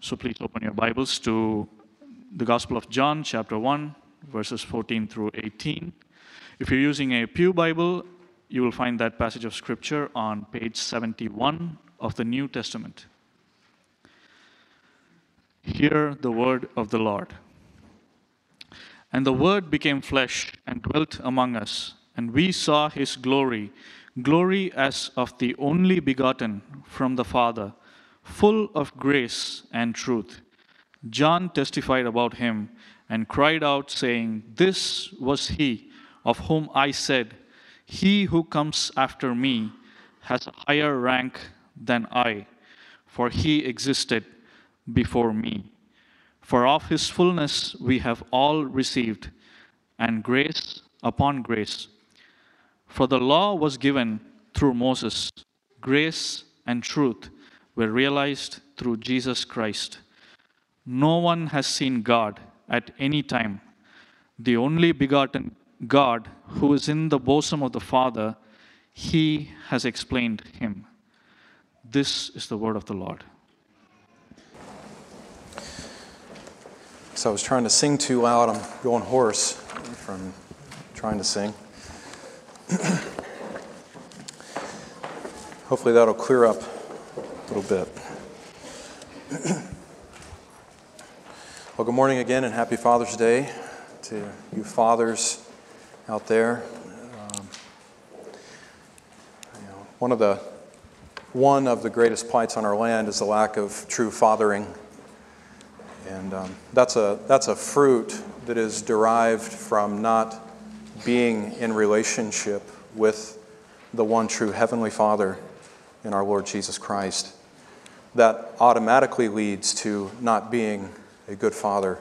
So please open your Bibles to the Gospel of John, chapter 1, verses 14 through 18. If you're using a Pew Bible, you will find that passage of Scripture on page 71 of the New Testament. Hear the word of the Lord. And the Word became flesh and dwelt among us, and we saw his glory, glory as of the only begotten from the Father, full of grace and truth. John testified about him and cried out, saying, This was he of whom I said, He who comes after me has a higher rank than I, for he existed before me. For of his fullness we have all received, and grace upon grace. For the law was given through Moses, grace and truth were realized through Jesus Christ. No one has seen God at any time. The only begotten God who is in the bosom of the Father, he has explained him. This is the word of the Lord. So I was trying to sing too loud. I'm going hoarse from trying to sing. Hopefully that'll clear up a little bit. well, good morning again and happy Father's Day to you fathers out there. Um, you know, one of the one of the greatest plights on our land is the lack of true fathering, and um, that's a that's a fruit that is derived from not being in relationship with the one true heavenly Father in our Lord Jesus Christ. That automatically leads to not being a good father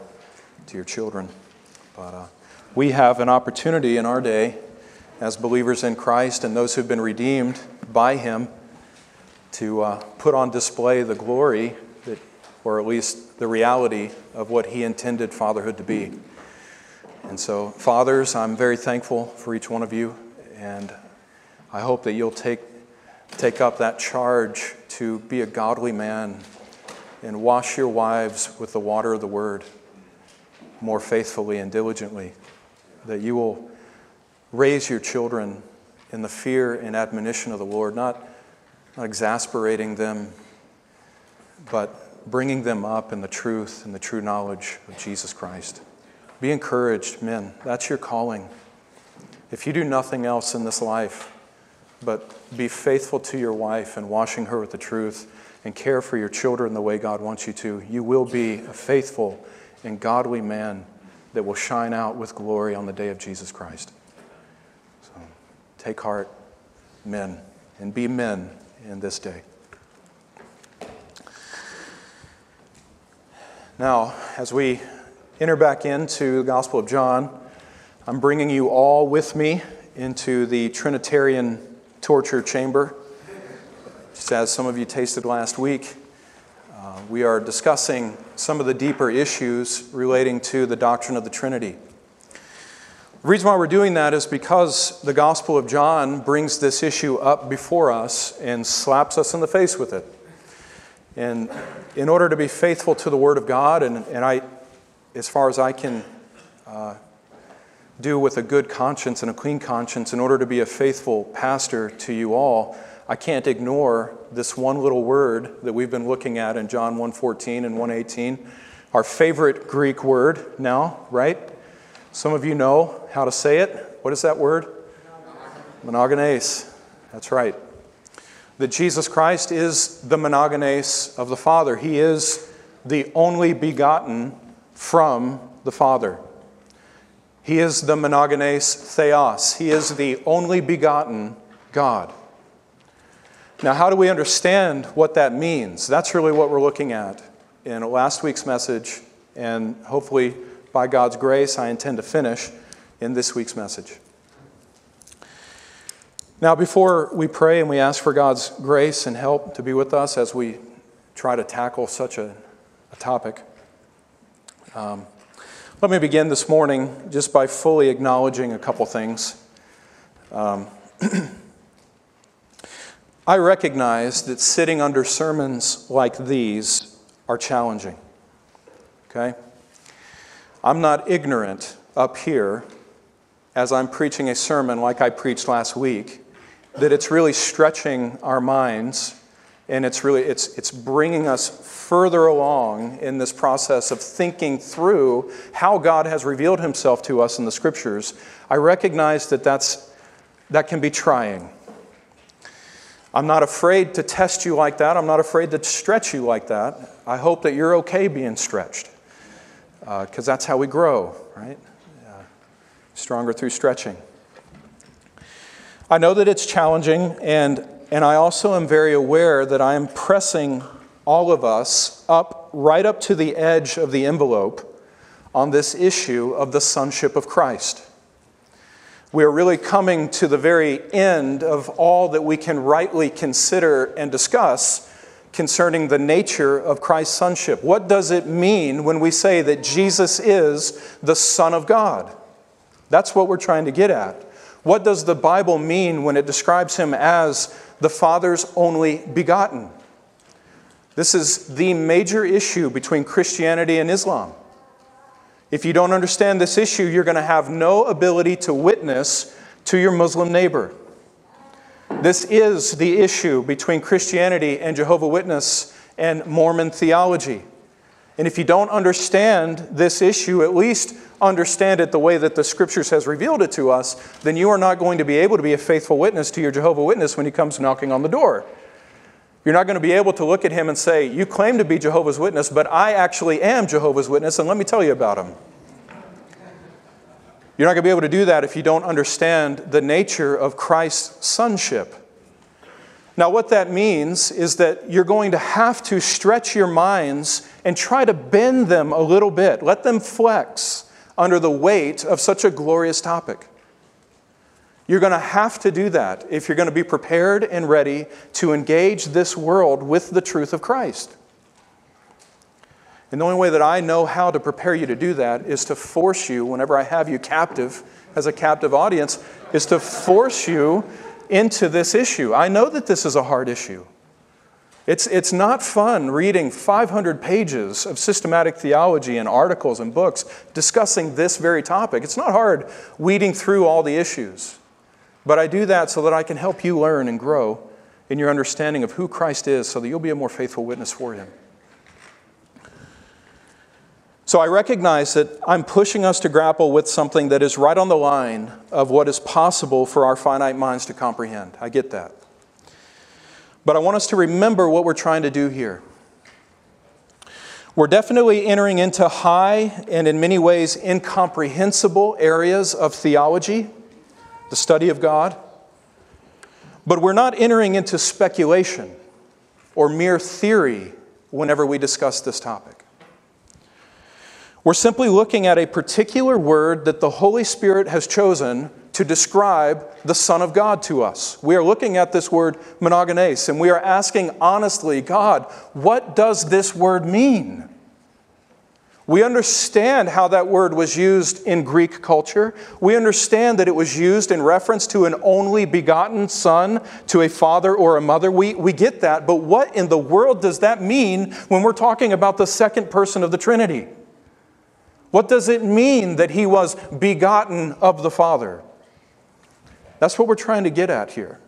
to your children. But uh, we have an opportunity in our day as believers in Christ and those who've been redeemed by Him to uh, put on display the glory that, or at least the reality of what He intended fatherhood to be. And so, fathers, I'm very thankful for each one of you, and I hope that you'll take, take up that charge to be a godly man and wash your wives with the water of the word more faithfully and diligently that you will raise your children in the fear and admonition of the Lord, not, not exasperating them, but bringing them up in the truth and the true knowledge of Jesus Christ. Be encouraged, men. That's your calling. If you do nothing else in this life, but be faithful to your wife and washing her with the truth and care for your children the way God wants you to, you will be a faithful and godly man that will shine out with glory on the day of Jesus Christ. So take heart, men, and be men in this day. Now, as we enter back into the Gospel of John, I'm bringing you all with me into the Trinitarian torture chamber. Just as some of you tasted last week, uh, we are discussing some of the deeper issues relating to the doctrine of the Trinity. The reason why we're doing that is because the Gospel of John brings this issue up before us and slaps us in the face with it. And in order to be faithful to the Word of God, and, and I, as far as I can uh, do with a good conscience and a clean conscience, in order to be a faithful pastor to you all, I can't ignore this one little word that we've been looking at in John 1:14 and 1:18, our favorite Greek word now, right? Some of you know how to say it. What is that word? Monogenes. That's right. That Jesus Christ is the monogenes of the Father. He is the only begotten from the Father. He is the monogenes theos. He is the only begotten God. Now, how do we understand what that means? That's really what we're looking at in last week's message, and hopefully, by God's grace, I intend to finish in this week's message. Now, before we pray and we ask for God's grace and help to be with us as we try to tackle such a, a topic, um, let me begin this morning just by fully acknowledging a couple things. Um, I recognize that sitting under sermons like these are challenging. Okay? I'm not ignorant up here as I'm preaching a sermon like I preached last week that it's really stretching our minds and it's really it's it's bringing us further along in this process of thinking through how God has revealed himself to us in the scriptures. I recognize that that's that can be trying. I'm not afraid to test you like that. I'm not afraid to stretch you like that. I hope that you're okay being stretched because uh, that's how we grow, right? Uh, stronger through stretching. I know that it's challenging, and, and I also am very aware that I am pressing all of us up, right up to the edge of the envelope on this issue of the sonship of Christ we are really coming to the very end of all that we can rightly consider and discuss concerning the nature of Christ's sonship. What does it mean when we say that Jesus is the Son of God? That's what we're trying to get at. What does the Bible mean when it describes him as the Father's only begotten? This is the major issue between Christianity and Islam. If you don't understand this issue, you're going to have no ability to witness to your Muslim neighbor. This is the issue between Christianity and Jehovah Witness and Mormon theology. And if you don't understand this issue, at least understand it the way that the scriptures has revealed it to us, then you are not going to be able to be a faithful witness to your Jehovah Witness when he comes knocking on the door. You're not going to be able to look at him and say, You claim to be Jehovah's Witness, but I actually am Jehovah's Witness, and let me tell you about him. You're not going to be able to do that if you don't understand the nature of Christ's sonship. Now, what that means is that you're going to have to stretch your minds and try to bend them a little bit, let them flex under the weight of such a glorious topic. You're going to have to do that if you're going to be prepared and ready to engage this world with the truth of Christ. And the only way that I know how to prepare you to do that is to force you, whenever I have you captive as a captive audience, is to force you into this issue. I know that this is a hard issue. It's, it's not fun reading 500 pages of systematic theology and articles and books discussing this very topic. It's not hard weeding through all the issues. But I do that so that I can help you learn and grow in your understanding of who Christ is so that you'll be a more faithful witness for Him. So I recognize that I'm pushing us to grapple with something that is right on the line of what is possible for our finite minds to comprehend. I get that. But I want us to remember what we're trying to do here. We're definitely entering into high and, in many ways, incomprehensible areas of theology the study of God. But we're not entering into speculation or mere theory whenever we discuss this topic. We're simply looking at a particular word that the Holy Spirit has chosen to describe the Son of God to us. We are looking at this word monogenes, and we are asking honestly, God, what does this word mean? We understand how that word was used in Greek culture. We understand that it was used in reference to an only begotten son, to a father or a mother. We, we get that, but what in the world does that mean when we're talking about the second person of the Trinity? What does it mean that he was begotten of the Father? That's what we're trying to get at here.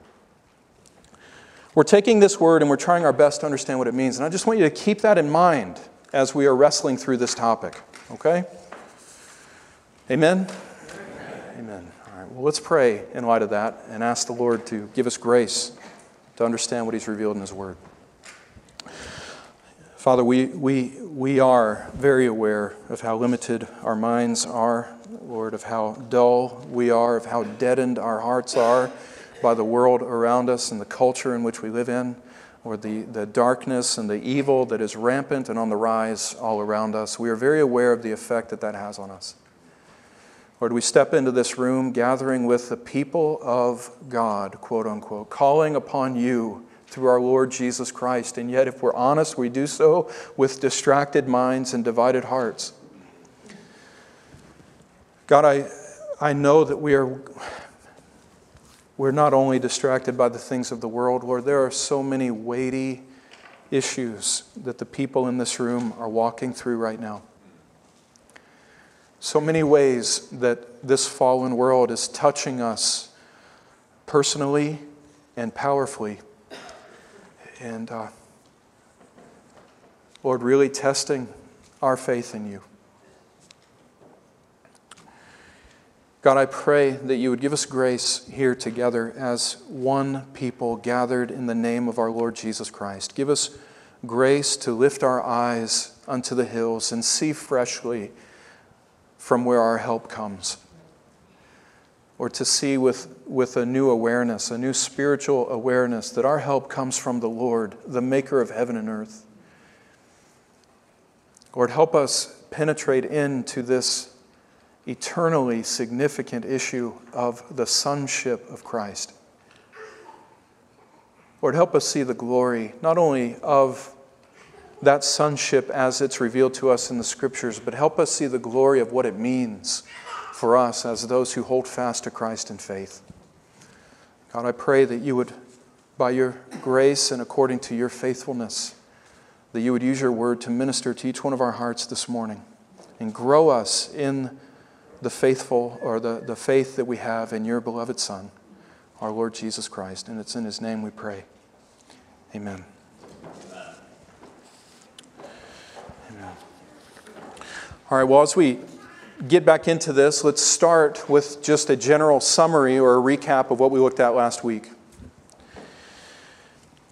We're taking this word and we're trying our best to understand what it means. And I just want you to keep that in mind as we are wrestling through this topic. Okay? Amen? Amen? All right. Well, let's pray in light of that and ask the Lord to give us grace to understand what He's revealed in His Word. Father, we, we, we are very aware of how limited our minds are, Lord, of how dull we are, of how deadened our hearts are by the world around us and the culture in which we live in or the, the darkness and the evil that is rampant and on the rise all around us. We are very aware of the effect that that has on us. Lord, we step into this room gathering with the people of God, quote unquote, calling upon you through our Lord Jesus Christ. And yet, if we're honest, we do so with distracted minds and divided hearts. God, I, I know that we are we're not only distracted by the things of the world, Lord, there are so many weighty issues that the people in this room are walking through right now. So many ways that this fallen world is touching us personally and powerfully. And uh, Lord, really testing our faith in you. God, I pray that you would give us grace here together as one people gathered in the name of our Lord Jesus Christ. Give us grace to lift our eyes unto the hills and see freshly from where our help comes. Or to see with, with a new awareness, a new spiritual awareness that our help comes from the Lord, the maker of heaven and earth. Lord, help us penetrate into this eternally significant issue of the sonship of Christ. Lord, help us see the glory not only of that sonship as it's revealed to us in the scriptures, but help us see the glory of what it means for us as those who hold fast to Christ in faith. God, I pray that you would, by your grace and according to your faithfulness, that you would use your word to minister to each one of our hearts this morning and grow us in the faithful or the, the faith that we have in your beloved Son, our Lord Jesus Christ. And it's in his name we pray. Amen. Amen. All right, well, as we get back into this, let's start with just a general summary or a recap of what we looked at last week.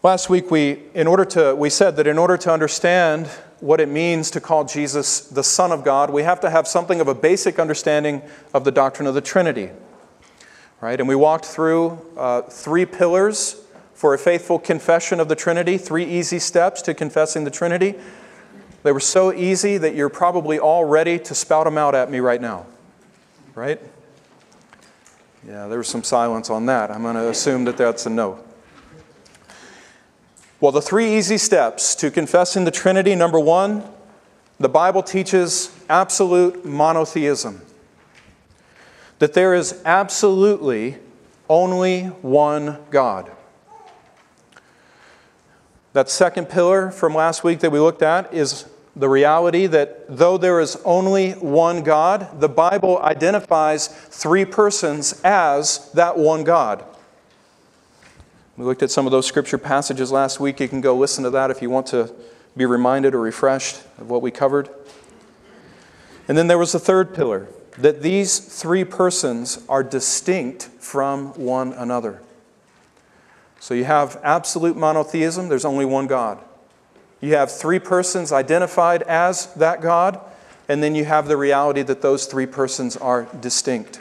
Last week, we, in order to, we said that in order to understand what it means to call Jesus the Son of God, we have to have something of a basic understanding of the doctrine of the Trinity. Right? And we walked through uh, three pillars for a faithful confession of the Trinity, three easy steps to confessing the Trinity. They were so easy that you're probably all ready to spout them out at me right now. Right? Yeah, there was some silence on that. I'm going to assume that that's a no. Well, the three easy steps to confessing the Trinity number one, the Bible teaches absolute monotheism. That there is absolutely only one God. That second pillar from last week that we looked at is the reality that though there is only one God, the Bible identifies three persons as that one God. We looked at some of those scripture passages last week. You can go listen to that if you want to be reminded or refreshed of what we covered. And then there was the third pillar that these three persons are distinct from one another. So you have absolute monotheism, there's only one God. You have three persons identified as that God, and then you have the reality that those three persons are distinct.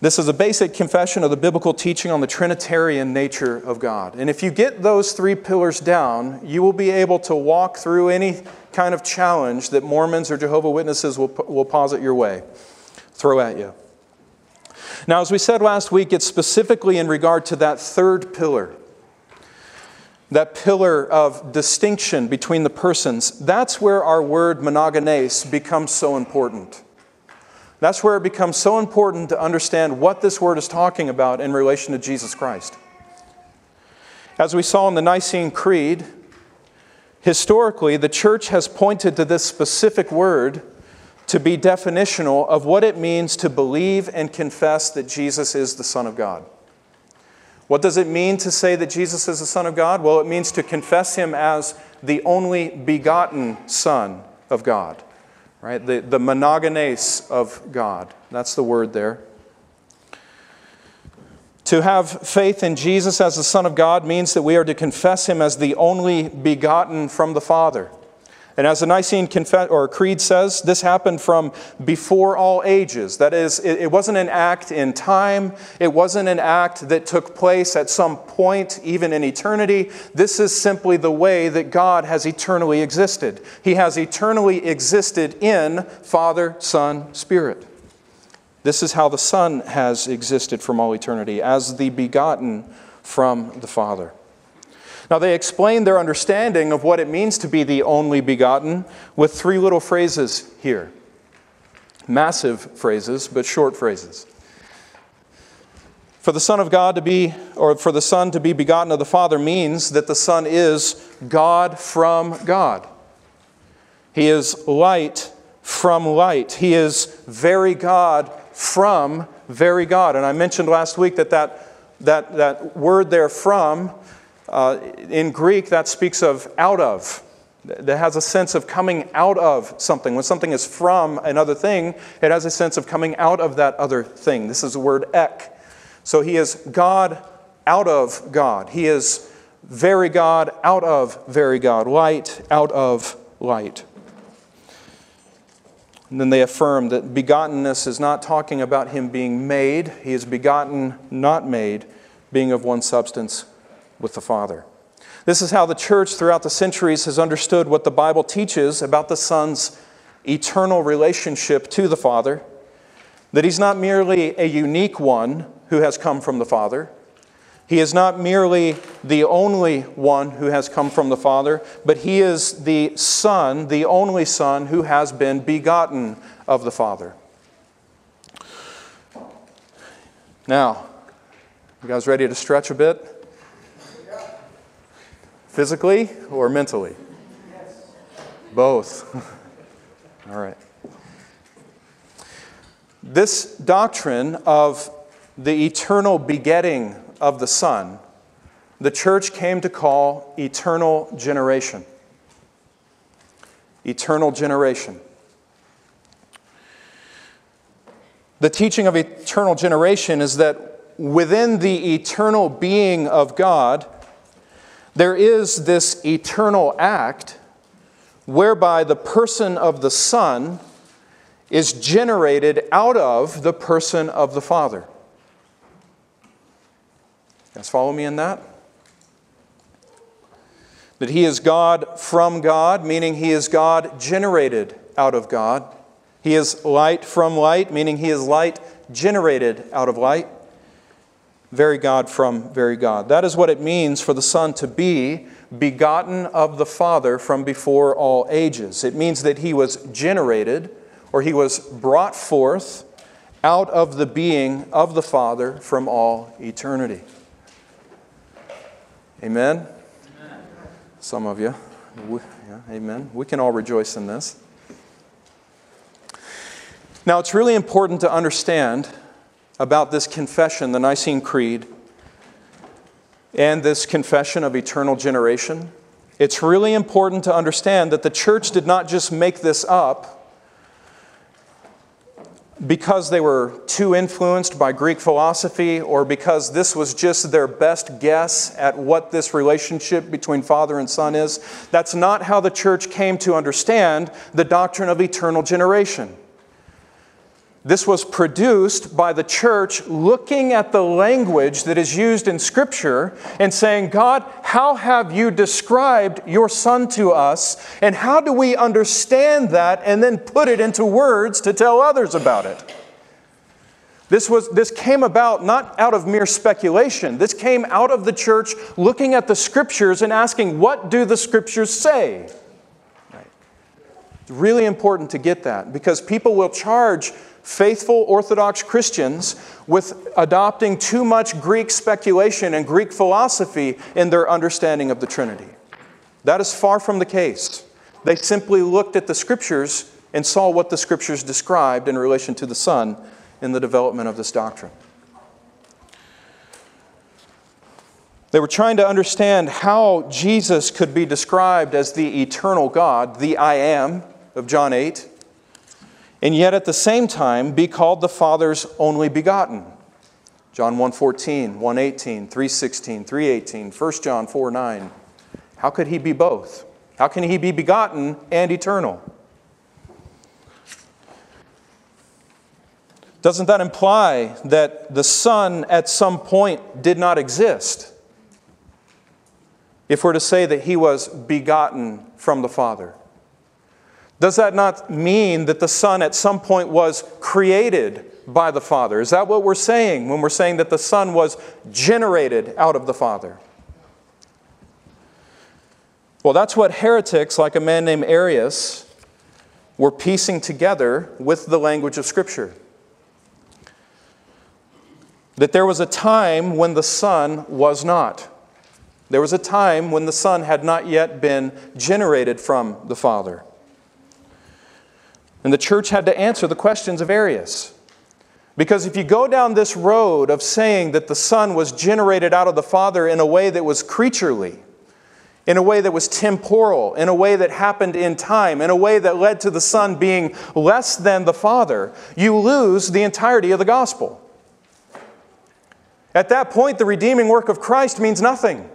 This is a basic confession of the biblical teaching on the Trinitarian nature of God. And if you get those three pillars down, you will be able to walk through any kind of challenge that Mormons or Jehovah Witnesses will, will posit your way, throw at you. Now, as we said last week, it's specifically in regard to that third pillar, that pillar of distinction between the persons. That's where our word monogenes becomes so important. That's where it becomes so important to understand what this word is talking about in relation to Jesus Christ. As we saw in the Nicene Creed, historically, the church has pointed to this specific word to be definitional of what it means to believe and confess that Jesus is the Son of God. What does it mean to say that Jesus is the Son of God? Well, it means to confess him as the only begotten Son of God right? The, the monogenes of God. That's the word there. To have faith in Jesus as the Son of God means that we are to confess him as the only begotten from the Father. And as the Nicene or Creed says, this happened from before all ages. That is, it, it wasn't an act in time, it wasn't an act that took place at some point, even in eternity. This is simply the way that God has eternally existed. He has eternally existed in Father, Son, Spirit. This is how the Son has existed from all eternity, as the begotten from the Father. Now, they explain their understanding of what it means to be the only begotten with three little phrases here massive phrases, but short phrases. For the Son of God to be, or for the Son to be begotten of the Father means that the Son is God from God. He is light from light. He is very God from very God. And I mentioned last week that that, that, that word there, from, uh, in Greek, that speaks of out of. That has a sense of coming out of something. When something is from another thing, it has a sense of coming out of that other thing. This is the word ek. So he is God out of God. He is very God out of very God. Light out of light. And then they affirm that begottenness is not talking about him being made. He is begotten, not made, being of one substance with the Father. This is how the church throughout the centuries has understood what the Bible teaches about the Son's eternal relationship to the Father. That he's not merely a unique one who has come from the Father, he is not merely the only one who has come from the Father, but he is the Son, the only Son who has been begotten of the Father. Now, you guys ready to stretch a bit? Physically or mentally? Both. All right. This doctrine of the eternal begetting of the Son, the church came to call eternal generation. Eternal generation. The teaching of eternal generation is that within the eternal being of God, there is this eternal act whereby the person of the Son is generated out of the person of the Father. Guys follow me in that? That he is God from God, meaning he is God generated out of God. He is light from light, meaning he is light generated out of light. Very God from very God. That is what it means for the Son to be begotten of the Father from before all ages. It means that he was generated or he was brought forth out of the being of the Father from all eternity. Amen? amen. Some of you. We, yeah, amen. We can all rejoice in this. Now, it's really important to understand about this confession, the Nicene Creed, and this confession of eternal generation. It's really important to understand that the church did not just make this up because they were too influenced by Greek philosophy or because this was just their best guess at what this relationship between father and son is. That's not how the church came to understand the doctrine of eternal generation. This was produced by the church looking at the language that is used in Scripture and saying, God, how have you described your Son to us? And how do we understand that and then put it into words to tell others about it? This, was, this came about not out of mere speculation. This came out of the church looking at the Scriptures and asking, What do the Scriptures say? It's really important to get that because people will charge faithful Orthodox Christians with adopting too much Greek speculation and Greek philosophy in their understanding of the Trinity. That is far from the case. They simply looked at the Scriptures and saw what the Scriptures described in relation to the Son in the development of this doctrine. They were trying to understand how Jesus could be described as the eternal God, the I am of John 8, and yet at the same time be called the Father's only begotten. John 1:14, 1:18, 3:16, 3:18, 1 John 4:9. How could he be both? How can he be begotten and eternal? Doesn't that imply that the Son at some point did not exist? If we're to say that he was begotten from the Father. Does that not mean that the Son at some point was created by the Father? Is that what we're saying when we're saying that the Son was generated out of the Father? Well, that's what heretics like a man named Arius were piecing together with the language of Scripture. that there was a time when the Son was not. There was a time when the Son had not yet been generated from the Father. And the church had to answer the questions of Arius. Because if you go down this road of saying that the Son was generated out of the Father in a way that was creaturely, in a way that was temporal, in a way that happened in time, in a way that led to the Son being less than the Father, you lose the entirety of the gospel. At that point, the redeeming work of Christ means nothing.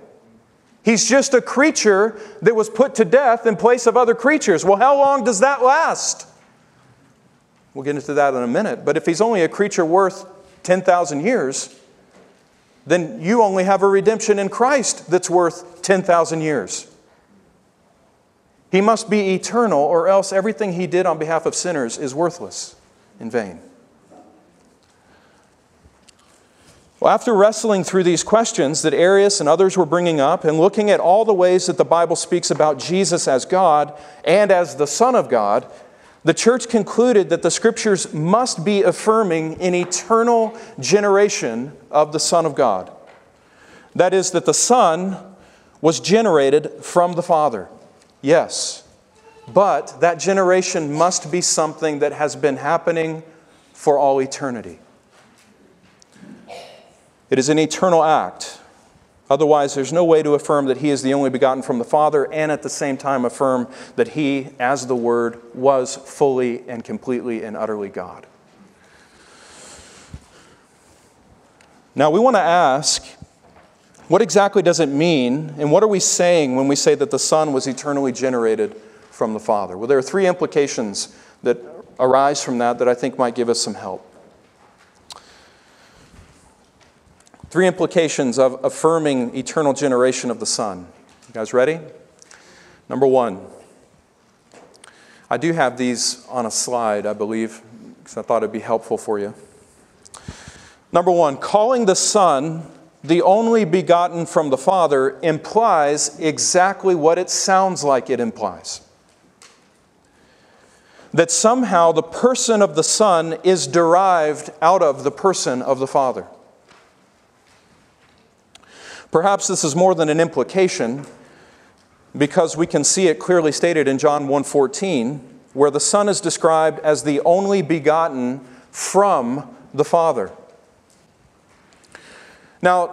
He's just a creature that was put to death in place of other creatures. Well, how long does that last? We'll get into that in a minute. But if he's only a creature worth 10,000 years, then you only have a redemption in Christ that's worth 10,000 years. He must be eternal, or else everything he did on behalf of sinners is worthless, in vain. Well, after wrestling through these questions that Arius and others were bringing up, and looking at all the ways that the Bible speaks about Jesus as God and as the Son of God, the church concluded that the scriptures must be affirming an eternal generation of the Son of God. That is, that the Son was generated from the Father. Yes, but that generation must be something that has been happening for all eternity. It is an eternal act. Otherwise, there's no way to affirm that he is the only begotten from the Father and at the same time affirm that he, as the Word, was fully and completely and utterly God. Now, we want to ask what exactly does it mean, and what are we saying when we say that the Son was eternally generated from the Father? Well, there are three implications that arise from that that I think might give us some help. Three implications of affirming eternal generation of the Son. You guys ready? Number one, I do have these on a slide, I believe, because I thought it'd be helpful for you. Number one, calling the Son the only begotten from the Father implies exactly what it sounds like it implies. That somehow the person of the Son is derived out of the person of the Father. Perhaps this is more than an implication because we can see it clearly stated in John 1:14 where the son is described as the only begotten from the father. Now,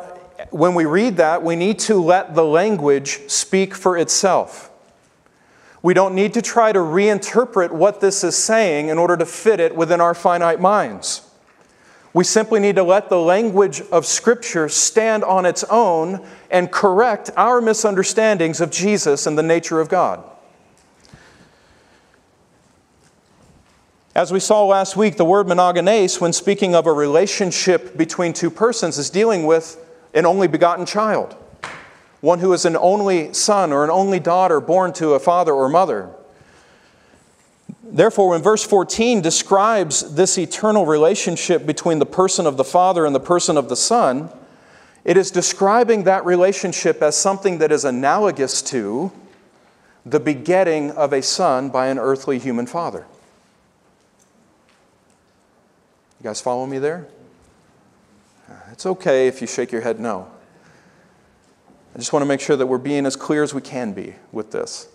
when we read that, we need to let the language speak for itself. We don't need to try to reinterpret what this is saying in order to fit it within our finite minds. We simply need to let the language of Scripture stand on its own and correct our misunderstandings of Jesus and the nature of God. As we saw last week, the word monogenes, when speaking of a relationship between two persons, is dealing with an only begotten child, one who is an only son or an only daughter born to a father or mother. Therefore, when verse 14 describes this eternal relationship between the person of the Father and the person of the Son, it is describing that relationship as something that is analogous to the begetting of a son by an earthly human father. You guys follow me there? Ah, it's okay if you shake your head no. I just want to make sure that we're being as clear as we can be with this.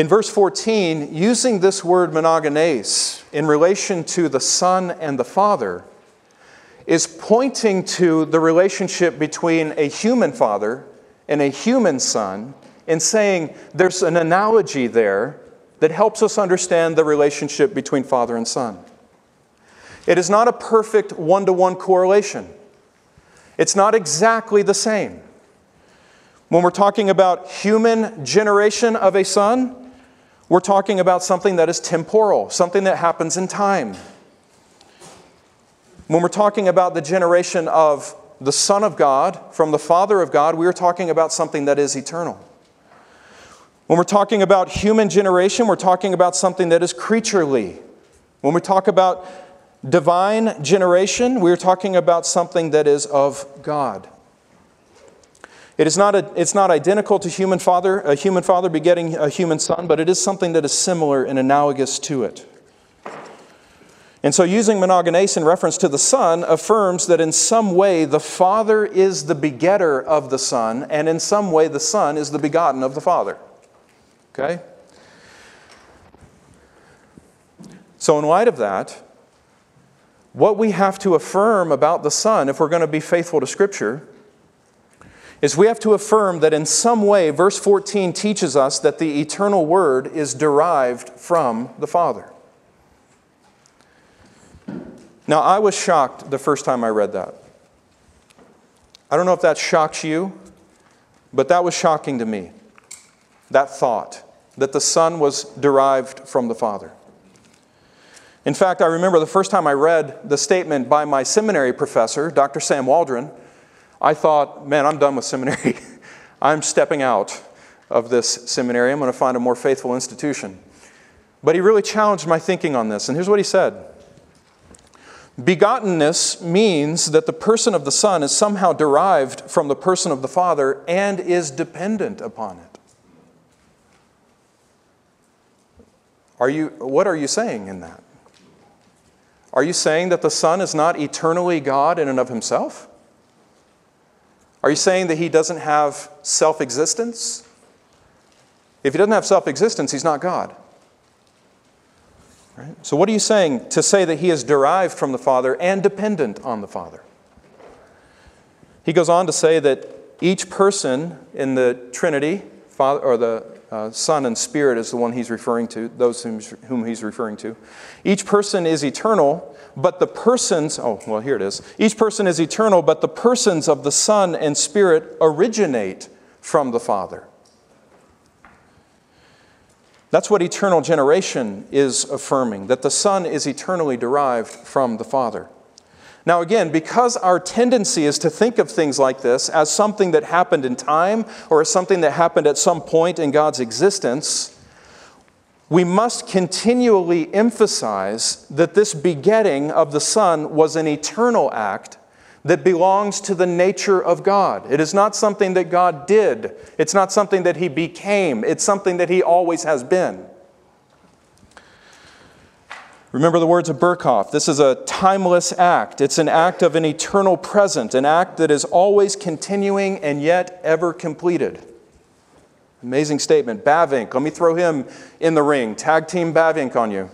In verse 14, using this word monogenes in relation to the Son and the Father is pointing to the relationship between a human father and a human son and saying there's an analogy there that helps us understand the relationship between father and son. It is not a perfect one to one correlation, it's not exactly the same. When we're talking about human generation of a son, we're talking about something that is temporal, something that happens in time. When we're talking about the generation of the Son of God from the Father of God, we are talking about something that is eternal. When we're talking about human generation, we're talking about something that is creaturely. When we talk about divine generation, we're talking about something that is of God. It is not, a, it's not identical to human father, a human father begetting a human son, but it is something that is similar and analogous to it. And so, using monogenes in reference to the Son affirms that in some way the Father is the begetter of the Son, and in some way the Son is the begotten of the Father. Okay? So, in light of that, what we have to affirm about the Son, if we're going to be faithful to Scripture, is we have to affirm that in some way, verse 14 teaches us that the eternal Word is derived from the Father. Now, I was shocked the first time I read that. I don't know if that shocks you, but that was shocking to me. That thought that the Son was derived from the Father. In fact, I remember the first time I read the statement by my seminary professor, Dr. Sam Waldron, I thought, man, I'm done with seminary. I'm stepping out of this seminary. I'm going to find a more faithful institution. But he really challenged my thinking on this. And here's what he said Begottenness means that the person of the Son is somehow derived from the person of the Father and is dependent upon it. Are you, what are you saying in that? Are you saying that the Son is not eternally God in and of himself? Are you saying that he doesn't have self existence? If he doesn't have self existence, he's not God. Right? So, what are you saying to say that he is derived from the Father and dependent on the Father? He goes on to say that each person in the Trinity, Father, or the uh, Son and Spirit is the one he's referring to, those whom, whom he's referring to. Each person is eternal, but the persons, oh, well, here it is. Each person is eternal, but the persons of the Son and Spirit originate from the Father. That's what eternal generation is affirming, that the Son is eternally derived from the Father. Now, again, because our tendency is to think of things like this as something that happened in time or as something that happened at some point in God's existence, we must continually emphasize that this begetting of the Son was an eternal act that belongs to the nature of God. It is not something that God did, it's not something that He became, it's something that He always has been. Remember the words of Berkhof. This is a timeless act. It's an act of an eternal present, an act that is always continuing and yet ever completed. Amazing statement. Bavinck, let me throw him in the ring. Tag team Bavinck on you.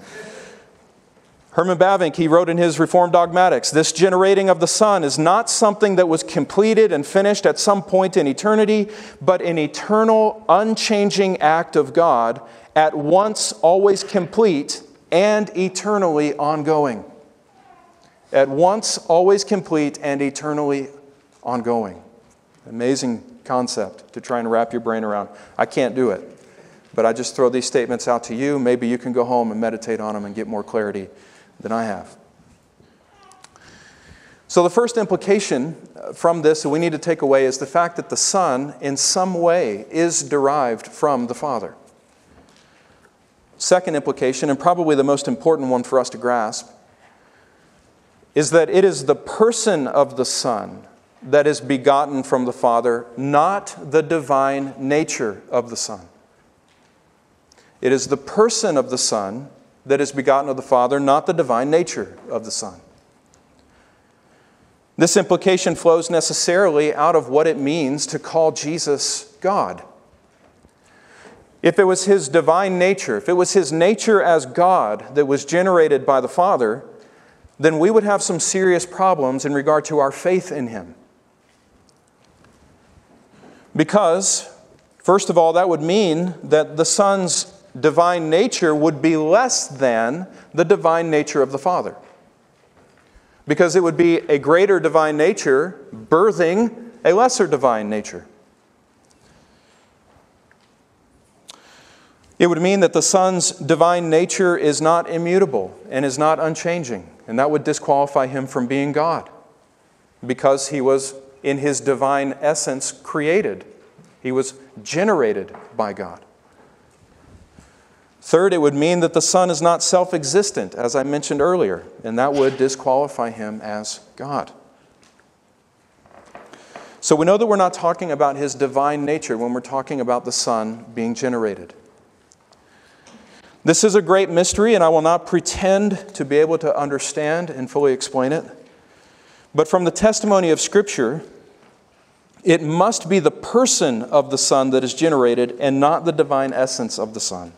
Herman Bavinck, he wrote in his Reformed Dogmatics this generating of the Son is not something that was completed and finished at some point in eternity, but an eternal, unchanging act of God, at once always complete and eternally ongoing. At once always complete and eternally ongoing. Amazing concept to try and wrap your brain around. I can't do it. But I just throw these statements out to you. Maybe you can go home and meditate on them and get more clarity than I have. So, the first implication uh, from this that we need to take away is the fact that the Son, in some way, is derived from the Father. Second implication, and probably the most important one for us to grasp, is that it is the person of the Son that is begotten from the Father, not the divine nature of the Son. It is the person of the Son that is begotten of the Father, not the divine nature of the Son. This implication flows necessarily out of what it means to call Jesus God. If it was his divine nature, if it was his nature as God that was generated by the Father, then we would have some serious problems in regard to our faith in him. Because, first of all, that would mean that the Son's divine nature would be less than the divine nature of the Father. Because it would be a greater divine nature birthing a lesser divine nature. It would mean that the Son's divine nature is not immutable and is not unchanging, and that would disqualify him from being God because he was in his divine essence created. He was generated by God. Third, it would mean that the Son is not self existent, as I mentioned earlier, and that would disqualify him as God. So we know that we're not talking about his divine nature when we're talking about the Son being generated. This is a great mystery, and I will not pretend to be able to understand and fully explain it. But from the testimony of Scripture, it must be the person of the Son that is generated and not the divine essence of the Son.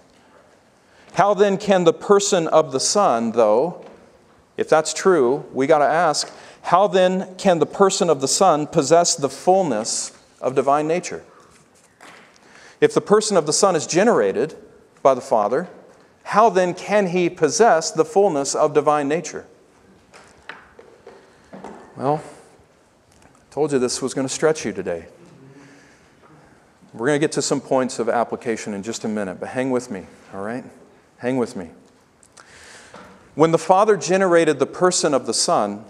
How then can the person of the Son, though, if that's true, we got to ask, how then can the person of the Son possess the fullness of divine nature? If the person of the Son is generated by the Father, how then can he possess the fullness of divine nature? Well, told you this was going to stretch you today. We're going to get to some points of application in just a minute, but hang with me, all right? Hang with me. When the Father generated the person of the Son,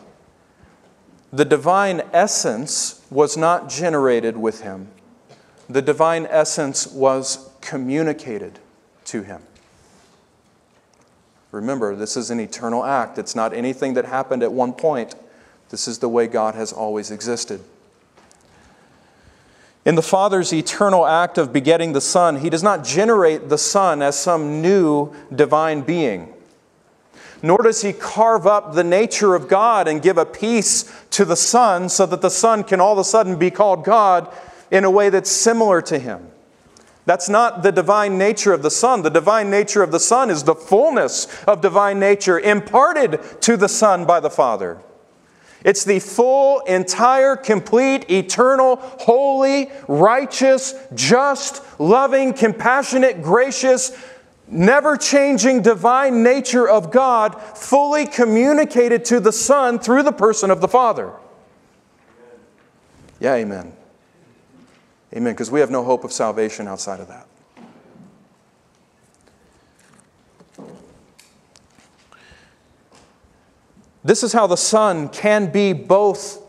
the divine essence was not generated with him. The divine essence was communicated to him. Remember, this is an eternal act. It's not anything that happened at one point. This is the way God has always existed. In the Father's eternal act of begetting the Son, He does not generate the Son as some new divine being. Nor does He carve up the nature of God and give a piece to the Son so that the Son can all of a sudden be called God in a way that's similar to Him. That's not the divine nature of the Son. The divine nature of the Son is the fullness of divine nature imparted to the Son by the Father. It's the full, entire, complete, eternal, holy, righteous, just, loving, compassionate, gracious, never changing divine nature of God fully communicated to the Son through the person of the Father. Yeah, amen. Amen, because we have no hope of salvation outside of that. This is how the Son can be both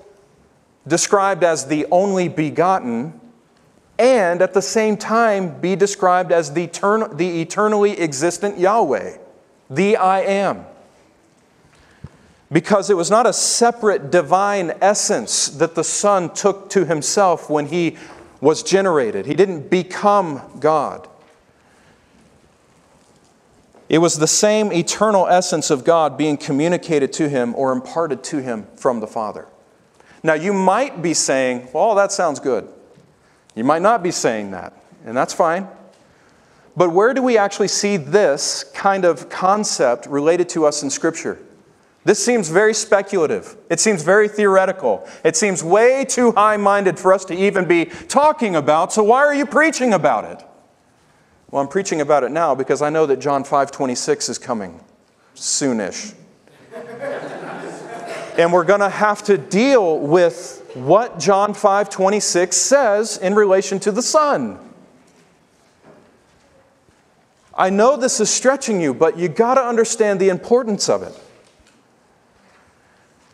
described as the only begotten and at the same time be described as the, etern- the eternally existent Yahweh, the I am. Because it was not a separate divine essence that the Son took to himself when he was generated, he didn't become God. It was the same eternal essence of God being communicated to him or imparted to him from the Father. Now, you might be saying, well, that sounds good. You might not be saying that, and that's fine. But where do we actually see this kind of concept related to us in Scripture? This seems very speculative. It seems very theoretical. It seems way too high minded for us to even be talking about, so why are you preaching about it? Well, I'm preaching about it now because I know that John 5:26 is coming soonish. and we're going to have to deal with what John 5:26 says in relation to the Son. I know this is stretching you, but you got to understand the importance of it.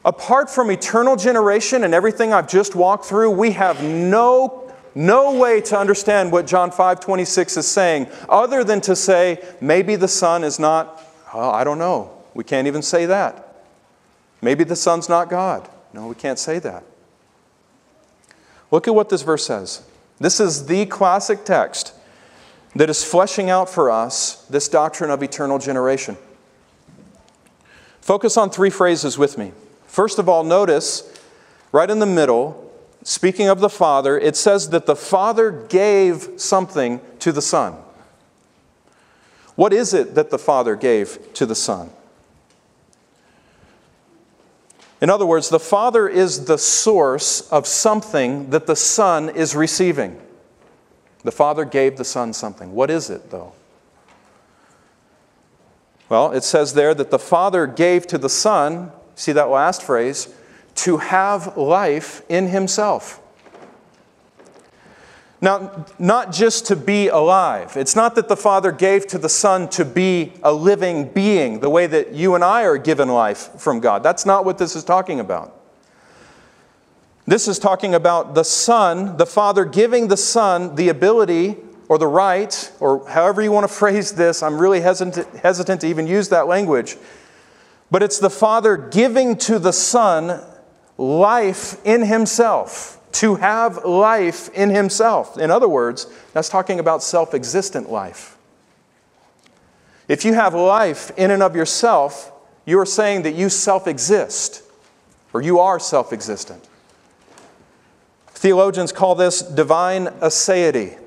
Apart from eternal generation and everything I've just walked through, we have no no way to understand what John 5:26 is saying other than to say maybe the son is not oh, I don't know. We can't even say that. Maybe the son's not God. No, we can't say that. Look at what this verse says. This is the classic text that is fleshing out for us this doctrine of eternal generation. Focus on three phrases with me. First of all, notice right in the middle speaking of the Father, it says that the Father gave something to the Son. What is it that the Father gave to the Son? In other words, the Father is the source of something that the Son is receiving. The Father gave the Son something. What is it, though? Well, it says there that the Father gave to the Son, see that last phrase, to have life in himself. Now, not just to be alive. It's not that the Father gave to the Son to be a living being, the way that you and I are given life from God. That's not what this is talking about. This is talking about the Son, the Father giving the Son the ability or the right, or however you want to phrase this. I'm really hesitant, hesitant to even use that language. But it's the Father giving to the Son life in himself, to have life in himself. In other words, that's talking about self existent life. If you have life in and of yourself, you are saying that you self exist, or you are self existent. Theologians call this divine aseity.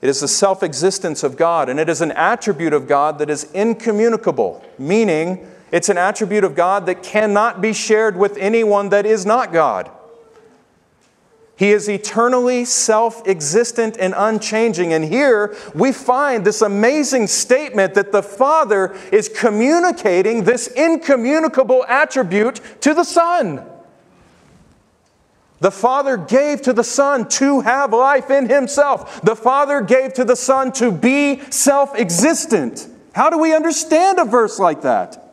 It is the self existence of God, and it is an attribute of God that is incommunicable, meaning it's an attribute of God that cannot be shared with anyone that is not God. He is eternally self existent and unchanging. And here we find this amazing statement that the Father is communicating this incommunicable attribute to the Son. The Father gave to the Son to have life in Himself. The Father gave to the Son to be self existent. How do we understand a verse like that?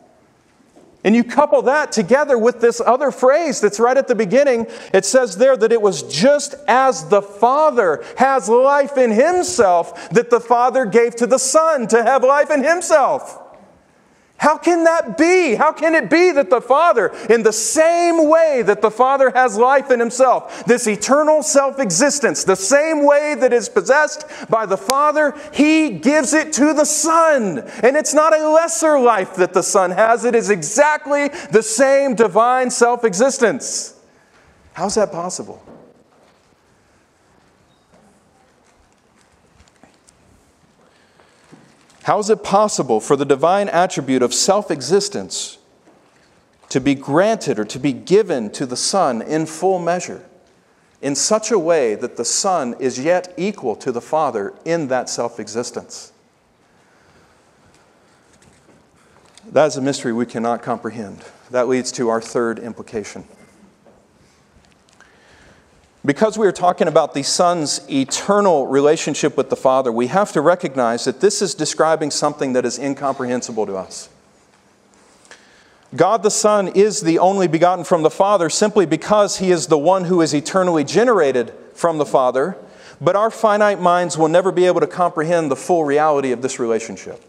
And you couple that together with this other phrase that's right at the beginning. It says there that it was just as the Father has life in Himself that the Father gave to the Son to have life in Himself. How can that be? How can it be that the Father, in the same way that the Father has life in Himself, this eternal self existence, the same way that is possessed by the Father, He gives it to the Son. And it's not a lesser life that the Son has, it is exactly the same divine self existence. How's that possible? How is it possible for the divine attribute of self existence to be granted or to be given to the Son in full measure, in such a way that the Son is yet equal to the Father in that self existence? That is a mystery we cannot comprehend. That leads to our third implication. Because we are talking about the Son's eternal relationship with the Father, we have to recognize that this is describing something that is incomprehensible to us. God the Son is the only begotten from the Father simply because He is the one who is eternally generated from the Father, but our finite minds will never be able to comprehend the full reality of this relationship.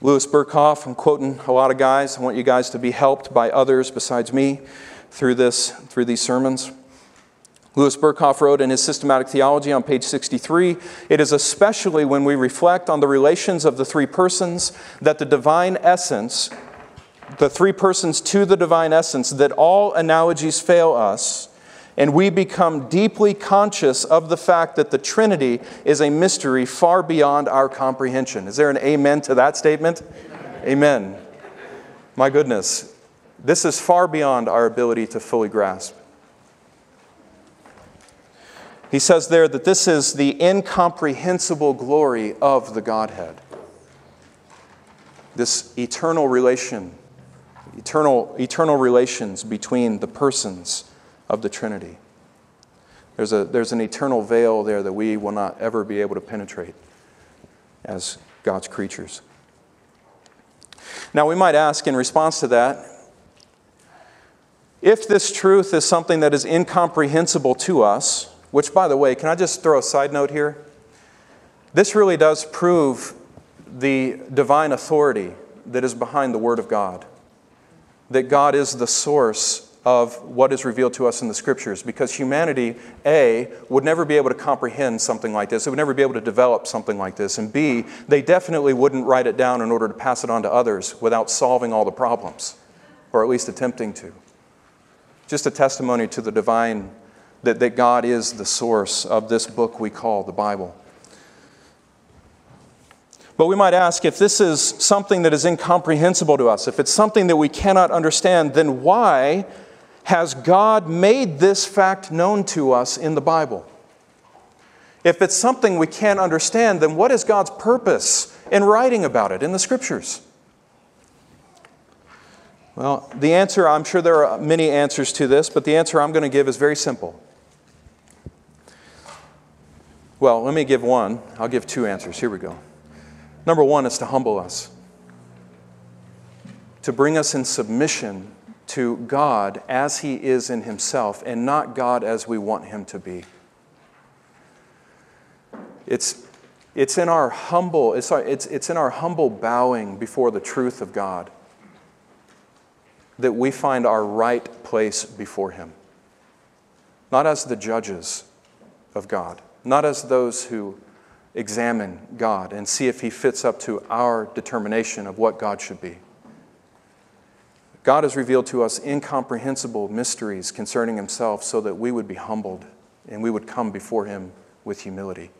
Louis Berkhof, I'm quoting a lot of guys. I want you guys to be helped by others besides me through this through these sermons. Louis Berkhof wrote in his Systematic Theology on page 63 It is especially when we reflect on the relations of the three persons that the divine essence, the three persons to the divine essence, that all analogies fail us, and we become deeply conscious of the fact that the Trinity is a mystery far beyond our comprehension. Is there an amen to that statement? Amen. amen. My goodness, this is far beyond our ability to fully grasp. He says there that this is the incomprehensible glory of the Godhead. This eternal relation, eternal, eternal relations between the persons of the Trinity. There's, a, there's an eternal veil there that we will not ever be able to penetrate as God's creatures. Now, we might ask in response to that if this truth is something that is incomprehensible to us, which, by the way, can I just throw a side note here? This really does prove the divine authority that is behind the Word of God. That God is the source of what is revealed to us in the Scriptures because humanity, A, would never be able to comprehend something like this. It would never be able to develop something like this. And B, they definitely wouldn't write it down in order to pass it on to others without solving all the problems, or at least attempting to. Just a testimony to the divine that, that God is the source of this book we call the Bible. But we might ask if this is something that is incomprehensible to us, if it's something that we cannot understand, then why has God made this fact known to us in the Bible? If it's something we can't understand, then what is God's purpose in writing about it in the Scriptures? Well, the answer, I'm sure there are many answers to this, but the answer I'm going to give is very simple. Well, let me give one. I'll give two answers. Here we go. Number one is to humble us, to bring us in submission to God as He is in Himself and not God as we want Him to be. It's, it's, in, our humble, it's, it's, it's in our humble bowing before the truth of God that we find our right place before Him, not as the judges of God not as those who examine God and see if He fits up to our determination of what God should be. God has revealed to us incomprehensible mysteries concerning Himself so that we would be humbled and we would come before Him with humility.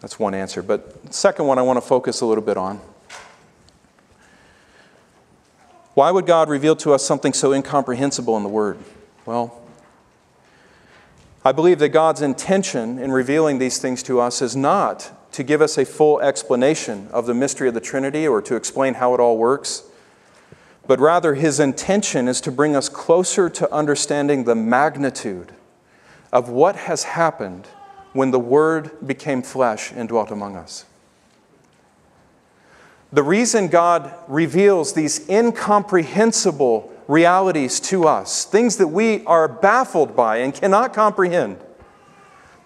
That's one answer. But second one I want to focus a little bit on. Why would God reveal to us something so incomprehensible in the Word? Well, I believe that God's intention in revealing these things to us is not to give us a full explanation of the mystery of the Trinity or to explain how it all works, but rather his intention is to bring us closer to understanding the magnitude of what has happened when the Word became flesh and dwelt among us. The reason God reveals these incomprehensible realities to us, things that we are baffled by and cannot comprehend.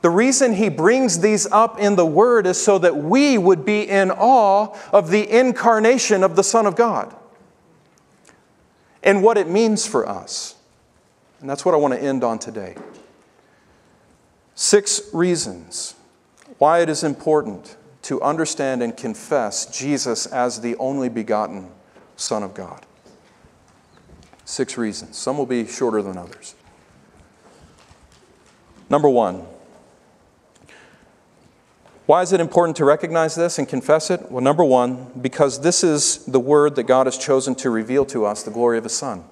The reason he brings these up in the Word is so that we would be in awe of the incarnation of the Son of God and what it means for us. And that's what I want to end on today. Six reasons why it is important to understand and confess Jesus as the only begotten Son of God. Six reasons. Some will be shorter than others. Number one, why is it important to recognize this and confess it? Well, number one, because this is the word that God has chosen to reveal to us the glory of His Son.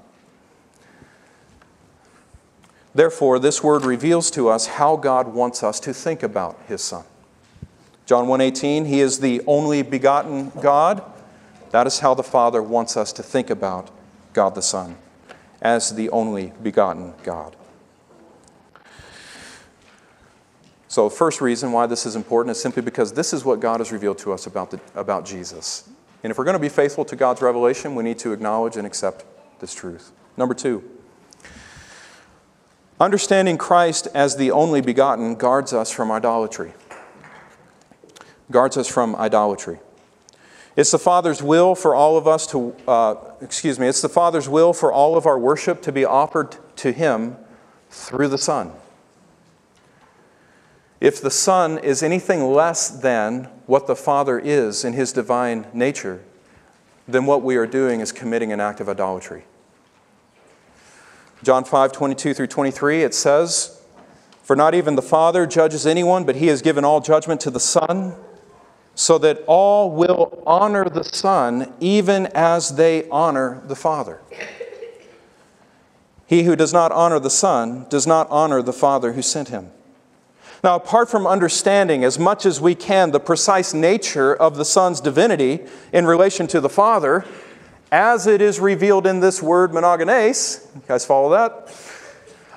Therefore, this word reveals to us how God wants us to think about His Son. John 1:18, He is the only begotten God. That is how the Father wants us to think about God the Son as the only begotten God. So, first reason why this is important is simply because this is what God has revealed to us about, the, about Jesus. And if we're going to be faithful to God's revelation, we need to acknowledge and accept this truth. Number two, understanding Christ as the only begotten guards us from idolatry. Guards us from idolatry. It's the Father's will for all of us to, uh, excuse me, it's the Father's will for all of our worship to be offered to Him through the Son. If the Son is anything less than what the Father is in His divine nature, then what we are doing is committing an act of idolatry. John 5 22 through 23, it says, For not even the Father judges anyone, but He has given all judgment to the Son so that all will honor the Son even as they honor the Father. He who does not honor the Son does not honor the Father who sent him. Now, apart from understanding as much as we can the precise nature of the Son's divinity in relation to the Father, as it is revealed in this word monogenes, you guys follow that?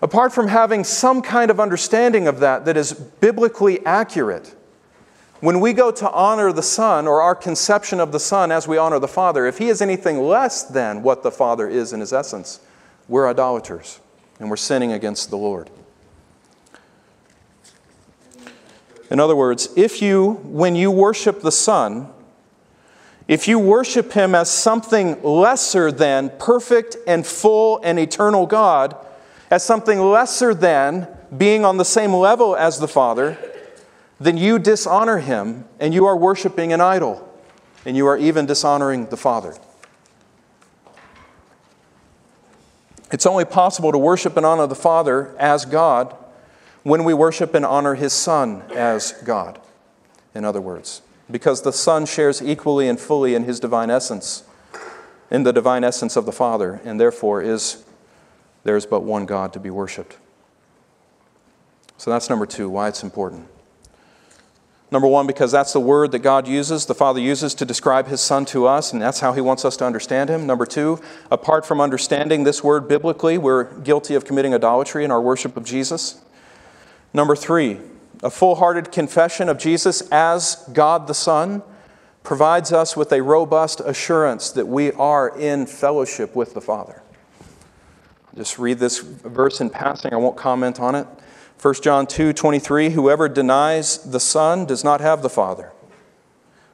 Apart from having some kind of understanding of that that is biblically accurate, when we go to honor the Son or our conception of the Son as we honor the Father, if He is anything less than what the Father is in His essence, we're idolaters and we're sinning against the Lord. In other words, if you, when you worship the Son, if you worship Him as something lesser than perfect and full and eternal God, as something lesser than being on the same level as the Father, then you dishonor him and you are worshiping an idol, and you are even dishonoring the Father. It's only possible to worship and honor the Father as God when we worship and honor his Son as God, in other words, because the Son shares equally and fully in his divine essence, in the divine essence of the Father, and therefore is there's but one God to be worshiped. So that's number two, why it's important. Number one, because that's the word that God uses, the Father uses to describe His Son to us, and that's how He wants us to understand Him. Number two, apart from understanding this word biblically, we're guilty of committing idolatry in our worship of Jesus. Number three, a full hearted confession of Jesus as God the Son provides us with a robust assurance that we are in fellowship with the Father. Just read this verse in passing, I won't comment on it. 1 John 2 23, whoever denies the Son does not have the Father.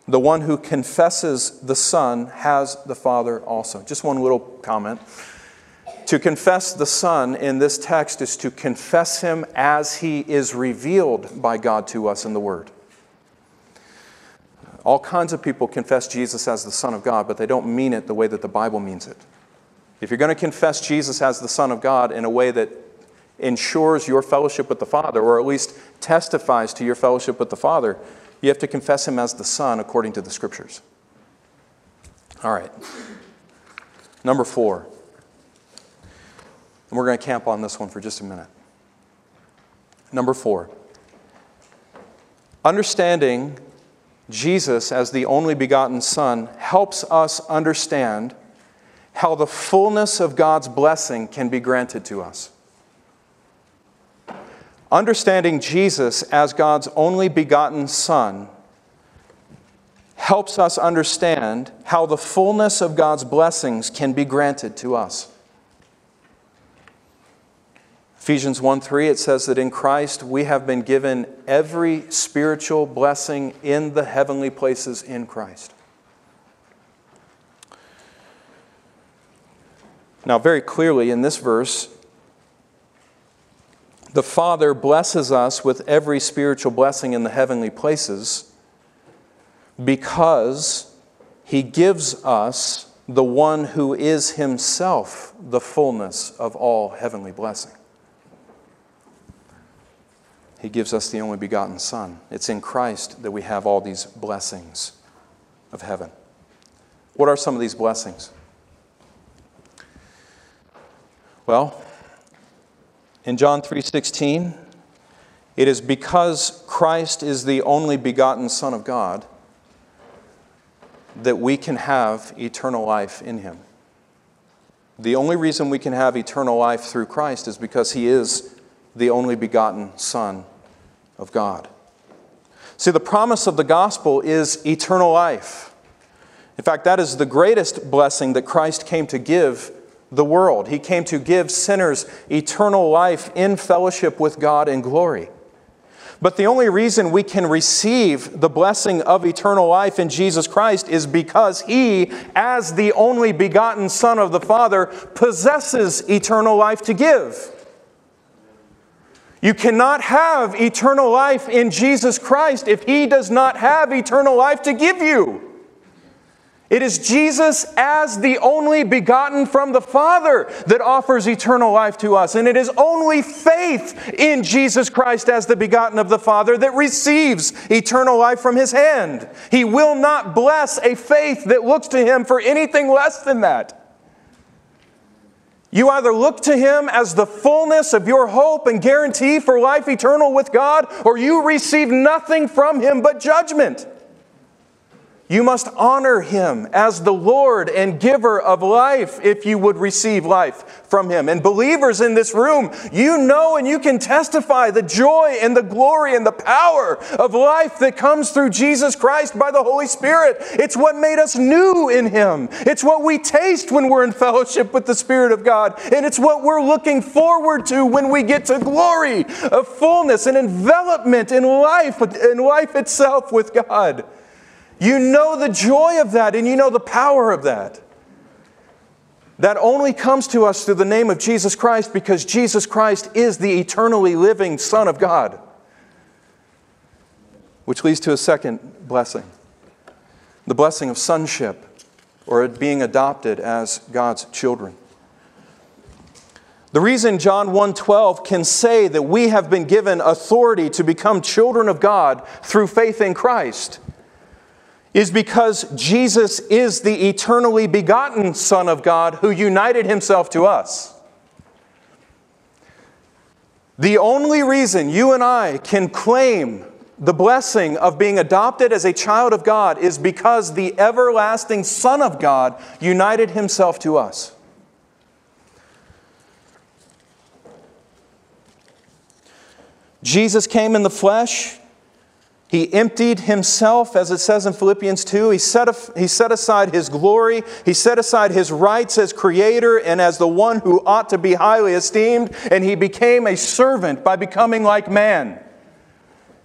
The one who confesses the Son has the Father also. Just one little comment. To confess the Son in this text is to confess him as he is revealed by God to us in the Word. All kinds of people confess Jesus as the Son of God, but they don't mean it the way that the Bible means it. If you're going to confess Jesus as the Son of God in a way that ensures your fellowship with the Father, or at least testifies to your fellowship with the Father, you have to confess him as the Son according to the Scriptures. All right. Number four. And we're going to camp on this one for just a minute. Number four. Understanding Jesus as the only begotten Son helps us understand how the fullness of God's blessing can be granted to us. Understanding Jesus as God's only begotten Son helps us understand how the fullness of God's blessings can be granted to us. Ephesians 1 3, it says that in Christ we have been given every spiritual blessing in the heavenly places in Christ. Now, very clearly in this verse, the Father blesses us with every spiritual blessing in the heavenly places because He gives us the one who is Himself the fullness of all heavenly blessing. He gives us the only begotten Son. It's in Christ that we have all these blessings of heaven. What are some of these blessings? Well, in John 3:16, it is because Christ is the only begotten Son of God that we can have eternal life in him. The only reason we can have eternal life through Christ is because he is the only begotten Son of God. See, the promise of the gospel is eternal life. In fact, that is the greatest blessing that Christ came to give the world. He came to give sinners eternal life in fellowship with God in glory. But the only reason we can receive the blessing of eternal life in Jesus Christ is because He, as the only begotten Son of the Father, possesses eternal life to give. You cannot have eternal life in Jesus Christ if He does not have eternal life to give you. It is Jesus as the only begotten from the Father that offers eternal life to us. And it is only faith in Jesus Christ as the begotten of the Father that receives eternal life from His hand. He will not bless a faith that looks to Him for anything less than that. You either look to Him as the fullness of your hope and guarantee for life eternal with God, or you receive nothing from Him but judgment. You must honor him as the Lord and giver of life if you would receive life from him. And believers in this room, you know and you can testify the joy and the glory and the power of life that comes through Jesus Christ by the Holy Spirit. It's what made us new in him. It's what we taste when we're in fellowship with the Spirit of God. And it's what we're looking forward to when we get to glory of fullness and envelopment in life, in life itself with God. You know the joy of that and you know the power of that. That only comes to us through the name of Jesus Christ because Jesus Christ is the eternally living Son of God. Which leads to a second blessing the blessing of sonship or being adopted as God's children. The reason John 1:12 can say that we have been given authority to become children of God through faith in Christ is because Jesus is the eternally begotten Son of God who united himself to us. The only reason you and I can claim the blessing of being adopted as a child of God is because the everlasting Son of God united himself to us. Jesus came in the flesh he emptied himself, as it says in Philippians 2. He set, he set aside his glory. He set aside his rights as creator and as the one who ought to be highly esteemed. And he became a servant by becoming like man.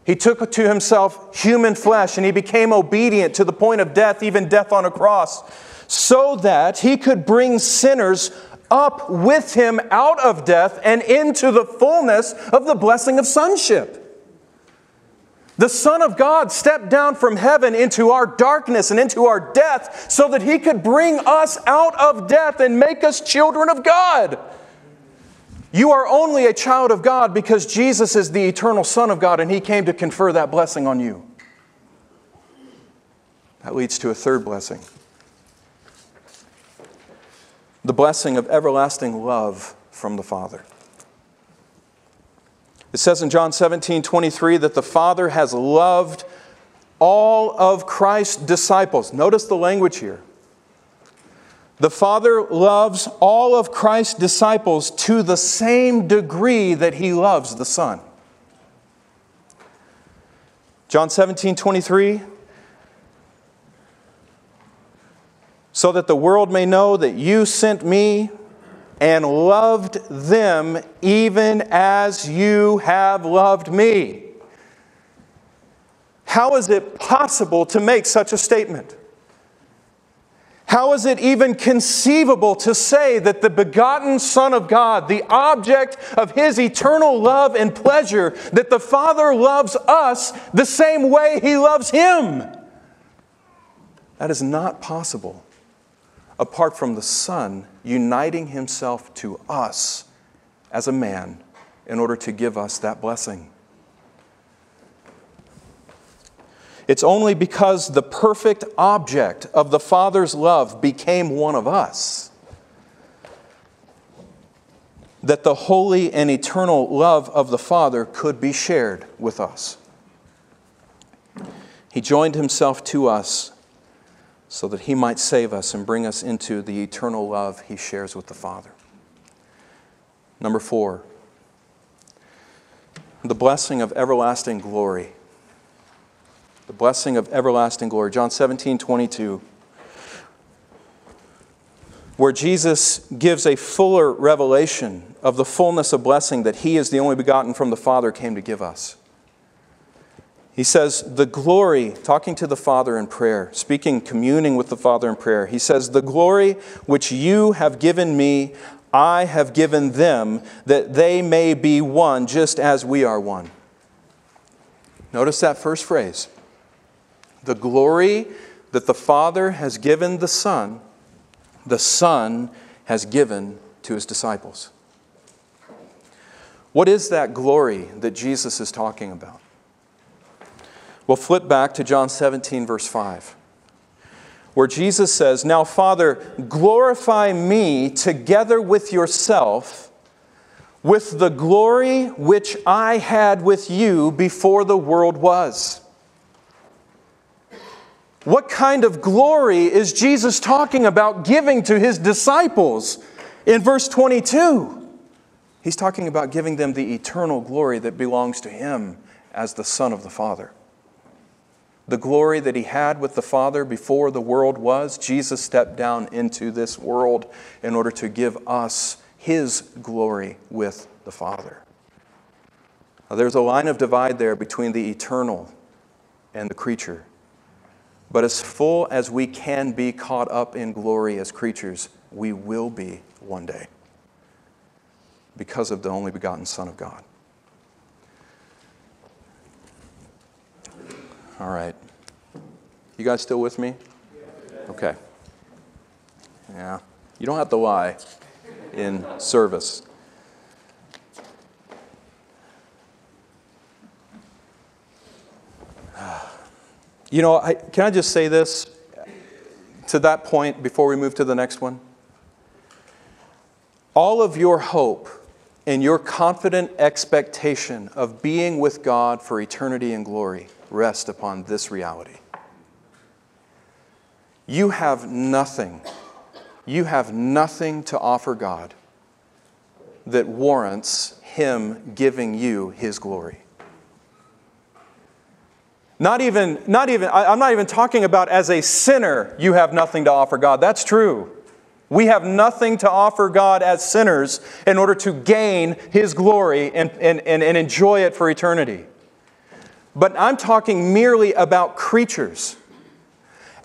He took to himself human flesh and he became obedient to the point of death, even death on a cross, so that he could bring sinners up with him out of death and into the fullness of the blessing of sonship. The Son of God stepped down from heaven into our darkness and into our death so that he could bring us out of death and make us children of God. You are only a child of God because Jesus is the eternal Son of God and he came to confer that blessing on you. That leads to a third blessing the blessing of everlasting love from the Father. It says in John 17 23 that the Father has loved all of Christ's disciples. Notice the language here. The Father loves all of Christ's disciples to the same degree that He loves the Son. John 17 23 so that the world may know that you sent me and loved them even as you have loved me. How is it possible to make such a statement? How is it even conceivable to say that the begotten Son of God, the object of His eternal love and pleasure, that the Father loves us the same way He loves Him? That is not possible apart from the Son uniting himself to us as a man in order to give us that blessing. It's only because the perfect object of the Father's love became one of us that the holy and eternal love of the Father could be shared with us. He joined himself to us so that he might save us and bring us into the eternal love he shares with the Father. Number four, the blessing of everlasting glory. The blessing of everlasting glory. John 17, 22, where Jesus gives a fuller revelation of the fullness of blessing that he is the only begotten from the Father came to give us. He says, the glory, talking to the Father in prayer, speaking, communing with the Father in prayer. He says, the glory which you have given me, I have given them, that they may be one, just as we are one. Notice that first phrase. The glory that the Father has given the Son, the Son has given to his disciples. What is that glory that Jesus is talking about? We'll flip back to John 17, verse 5, where Jesus says, Now, Father, glorify me together with yourself with the glory which I had with you before the world was. What kind of glory is Jesus talking about giving to his disciples in verse 22? He's talking about giving them the eternal glory that belongs to him as the Son of the Father the glory that he had with the Father before the world was, Jesus stepped down into this world in order to give us his glory with the Father. Now, there's a line of divide there between the eternal and the creature. But as full as we can be caught up in glory as creatures, we will be one day because of the only begotten Son of God. All right. You guys still with me? Okay. Yeah. You don't have to lie in service. You know, I, can I just say this to that point before we move to the next one? All of your hope and your confident expectation of being with God for eternity and glory rest upon this reality. You have nothing, you have nothing to offer God that warrants Him giving you His glory. Not even, not even, I'm not even talking about as a sinner, you have nothing to offer God. That's true. We have nothing to offer God as sinners in order to gain His glory and, and, and, enjoy it for eternity. But I'm talking merely about creatures.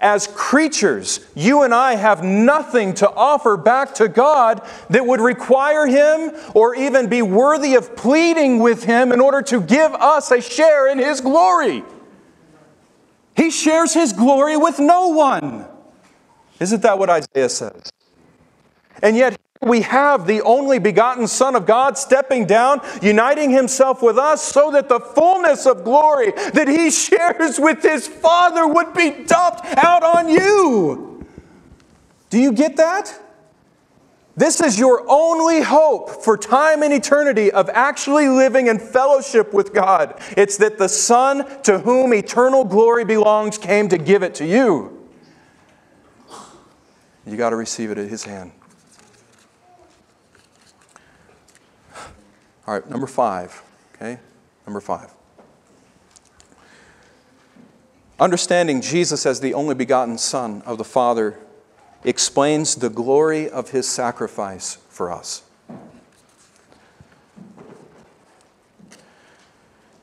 as creatures, you and I have nothing to offer back to God that would require Him or even be worthy of pleading with Him in order to give us a share in His glory. He shares His glory with no one. Isn't that what Isaiah says? And yet, we have the only begotten Son of God stepping down, uniting himself with us so that the fullness of glory that he shares with his Father would be dumped out on you. Do you get that? This is your only hope for time and eternity of actually living in fellowship with God. It's that the Son to whom eternal glory belongs came to give it to you. You got to receive it at his hand. All right, number five. Okay, number five. Understanding Jesus as the only begotten Son of the Father explains the glory of his sacrifice for us.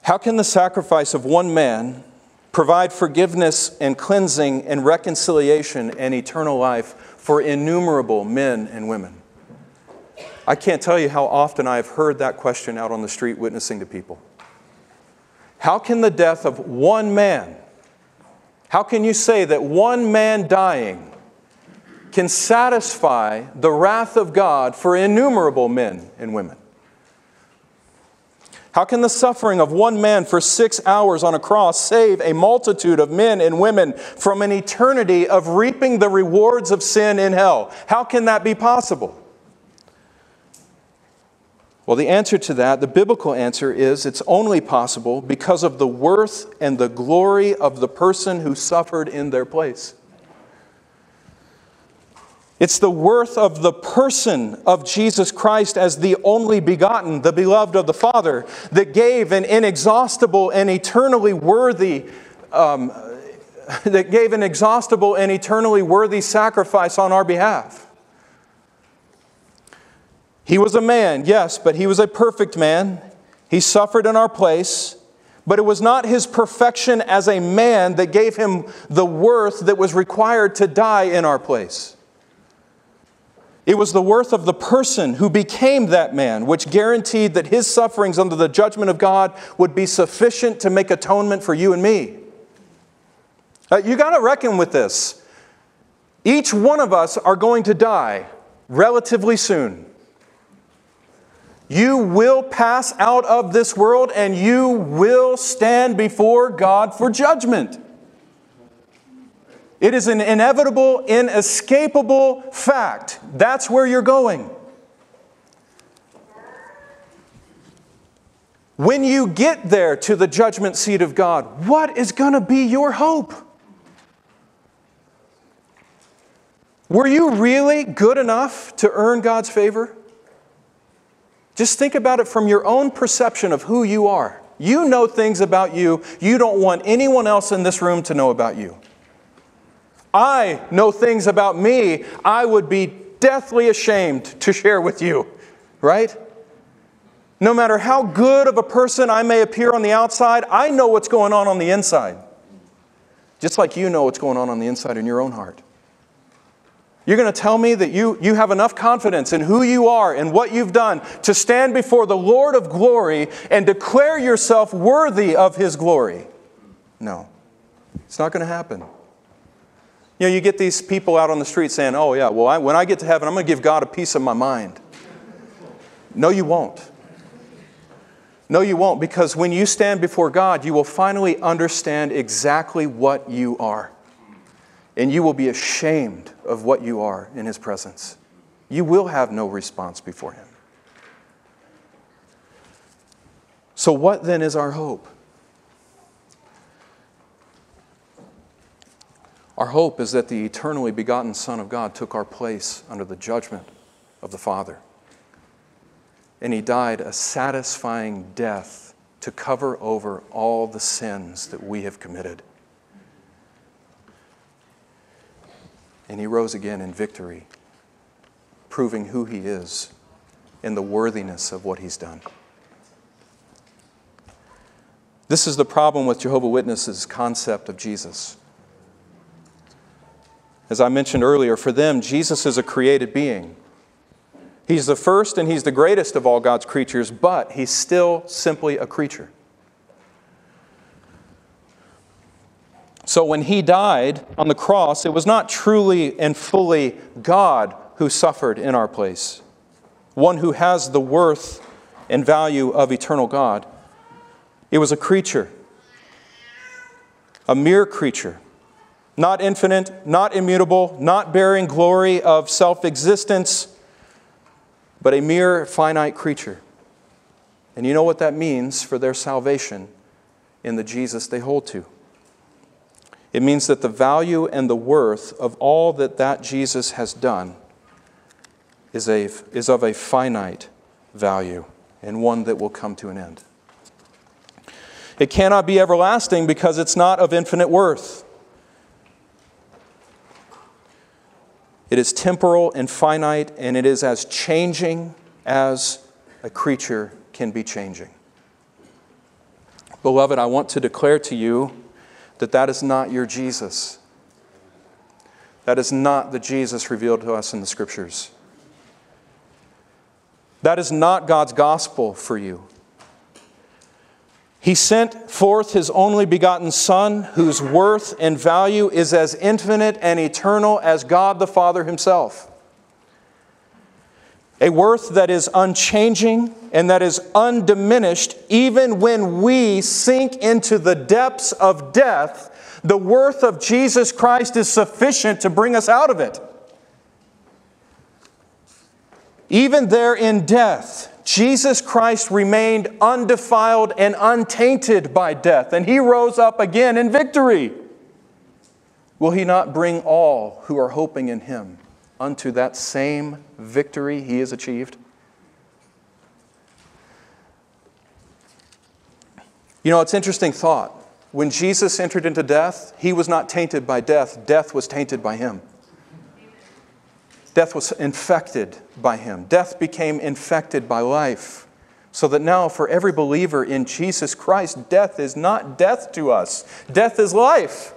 How can the sacrifice of one man provide forgiveness and cleansing and reconciliation and eternal life for innumerable men and women? I can't tell you how often I've heard that question out on the street witnessing to people. How can the death of one man, how can you say that one man dying can satisfy the wrath of God for innumerable men and women? How can the suffering of one man for six hours on a cross save a multitude of men and women from an eternity of reaping the rewards of sin in hell? How can that be possible? Well, the answer to that, the biblical answer is it's only possible because of the worth and the glory of the person who suffered in their place. It's the worth of the person of Jesus Christ as the only begotten, the beloved of the Father, that gave an inexhaustible and eternally worthy, um, that gave an exhaustible and eternally worthy sacrifice on our behalf. He was a man, yes, but he was a perfect man. He suffered in our place, but it was not his perfection as a man that gave him the worth that was required to die in our place. It was the worth of the person who became that man, which guaranteed that his sufferings under the judgment of God would be sufficient to make atonement for you and me. Uh, you got to reckon with this. Each one of us are going to die relatively soon. You will pass out of this world and you will stand before God for judgment. It is an inevitable, inescapable fact. That's where you're going. When you get there to the judgment seat of God, what is going to be your hope? Were you really good enough to earn God's favor? Just think about it from your own perception of who you are. You know things about you you don't want anyone else in this room to know about you. I know things about me I would be deathly ashamed to share with you, right? No matter how good of a person I may appear on the outside, I know what's going on on the inside. Just like you know what's going on on the inside in your own heart. You're going to tell me that you, you have enough confidence in who you are and what you've done to stand before the Lord of glory and declare yourself worthy of his glory. No, it's not going to happen. You know, you get these people out on the street saying, oh, yeah, well, I, when I get to heaven, I'm going to give God a piece of my mind. No, you won't. No, you won't, because when you stand before God, you will finally understand exactly what you are and you will be ashamed of what you are in His presence. You will have no response before Him. So, what then is our hope? Our hope is that the eternally begotten Son of God took our place under the judgment of the Father. And He died a satisfying death to cover over all the sins that we have committed. And he rose again in victory, proving who he is and the worthiness of what he's done. This is the problem with Jehovah Witnesses' concept of Jesus. As I mentioned earlier, for them, Jesus is a created being. He's the first and he's the greatest of all God's creatures, but he's still simply a creature. So when he died on the cross, it was not truly and fully God who suffered in our place, one who has the worth and value of eternal God. It was a creature, a mere creature, not infinite, not immutable, not bearing glory of self existence, but a mere finite creature. And you know what that means for their salvation in the Jesus they hold to. It means that the value and the worth of all that that Jesus has done is, a, is of a finite value and one that will come to an end. It cannot be everlasting because it's not of infinite worth. It is temporal and finite, and it is as changing as a creature can be changing. Beloved, I want to declare to you that that is not your Jesus. That is not the Jesus revealed to us in the Scriptures. That is not God's gospel for you. He sent forth his only begotten Son, whose worth and value is as infinite and eternal as God the Father himself. A worth that is unchanging and that is undiminished, even when we sink into the depths of death, the worth of Jesus Christ is sufficient to bring us out of it. Even there in death, Jesus Christ remained undefiled and untainted by death, and he rose up again in victory. Will he not bring all who are hoping in him unto that same victory he has achieved? You know, it's interesting thought. When Jesus entered into death, he was not tainted by death, death was tainted by him. Death was infected by him. Death became infected by life. So that now, for every believer in Jesus Christ, death is not death to us, death is life.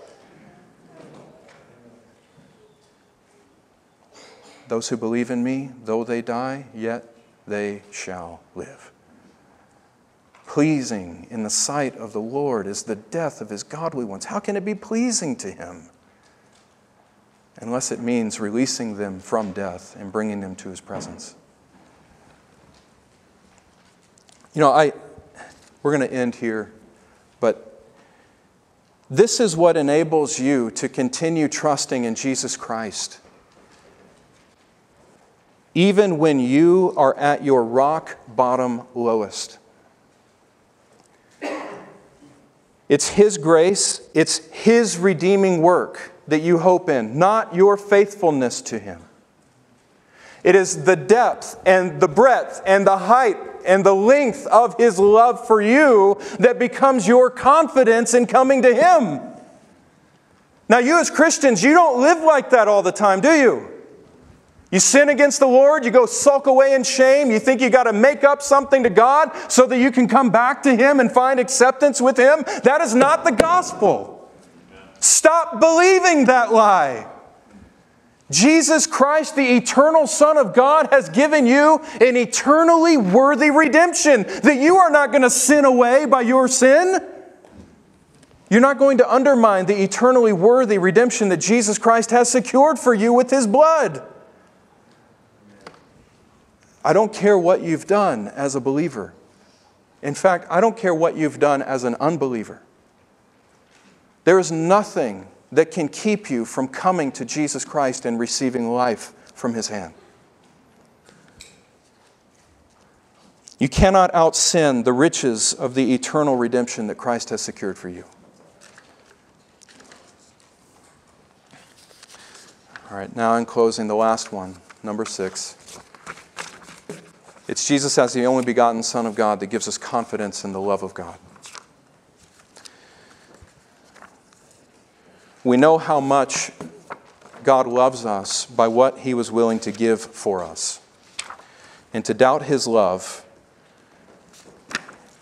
Those who believe in me, though they die, yet they shall live. Pleasing in the sight of the Lord is the death of his godly ones. How can it be pleasing to him? Unless it means releasing them from death and bringing them to his presence. You know, I, we're going to end here, but this is what enables you to continue trusting in Jesus Christ even when you are at your rock bottom lowest. It's His grace, it's His redeeming work that you hope in, not your faithfulness to Him. It is the depth and the breadth and the height and the length of His love for you that becomes your confidence in coming to Him. Now, you as Christians, you don't live like that all the time, do you? You sin against the Lord, you go sulk away in shame, you think you got to make up something to God so that you can come back to Him and find acceptance with Him. That is not the gospel. Stop believing that lie. Jesus Christ, the eternal Son of God, has given you an eternally worthy redemption that you are not going to sin away by your sin. You're not going to undermine the eternally worthy redemption that Jesus Christ has secured for you with His blood. I don't care what you've done as a believer. In fact, I don't care what you've done as an unbeliever. There is nothing that can keep you from coming to Jesus Christ and receiving life from His hand. You cannot out sin the riches of the eternal redemption that Christ has secured for you. All right, now in closing, the last one, number six. It's Jesus as the only begotten Son of God that gives us confidence in the love of God. We know how much God loves us by what he was willing to give for us. And to doubt his love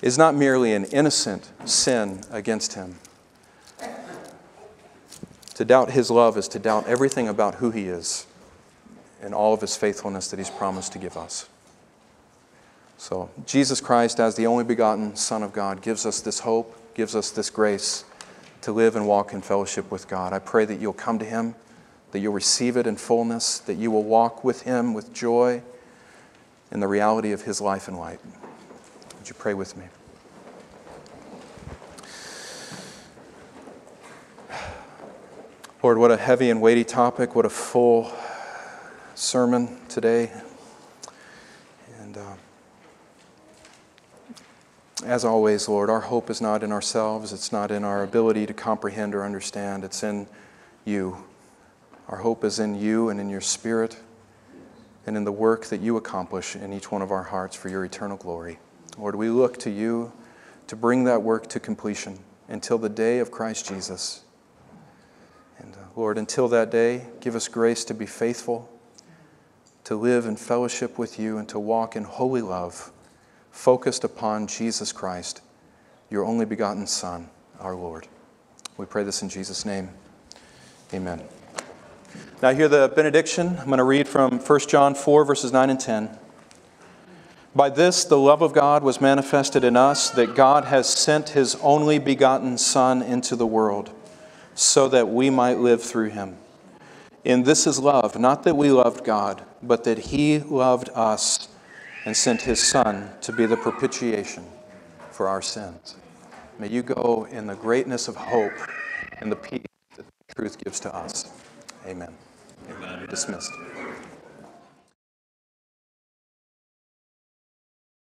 is not merely an innocent sin against him, To doubt his love is to doubt everything about who he is and all of his faithfulness that he's promised to give us. So, Jesus Christ, as the only begotten Son of God, gives us this hope, gives us this grace to live and walk in fellowship with God. I pray that you'll come to him, that you'll receive it in fullness, that you will walk with him with joy in the reality of his life and light. Would you pray with me? Lord, what a heavy and weighty topic, what a full sermon today. And uh, as always, Lord, our hope is not in ourselves, it's not in our ability to comprehend or understand, it's in you. Our hope is in you and in your spirit and in the work that you accomplish in each one of our hearts for your eternal glory. Lord, we look to you to bring that work to completion until the day of Christ Jesus. And uh, Lord, until that day, give us grace to be faithful, to live in fellowship with you, and to walk in holy love, focused upon Jesus Christ, your only begotten Son, our Lord. We pray this in Jesus' name. Amen. Now, hear the benediction. I'm going to read from 1 John 4, verses 9 and 10. By this, the love of God was manifested in us, that God has sent his only begotten Son into the world, so that we might live through him. In this is love, not that we loved God, but that he loved us and sent his Son to be the propitiation for our sins. May you go in the greatness of hope and the peace that the truth gives to us. Amen. Amen. Dismissed.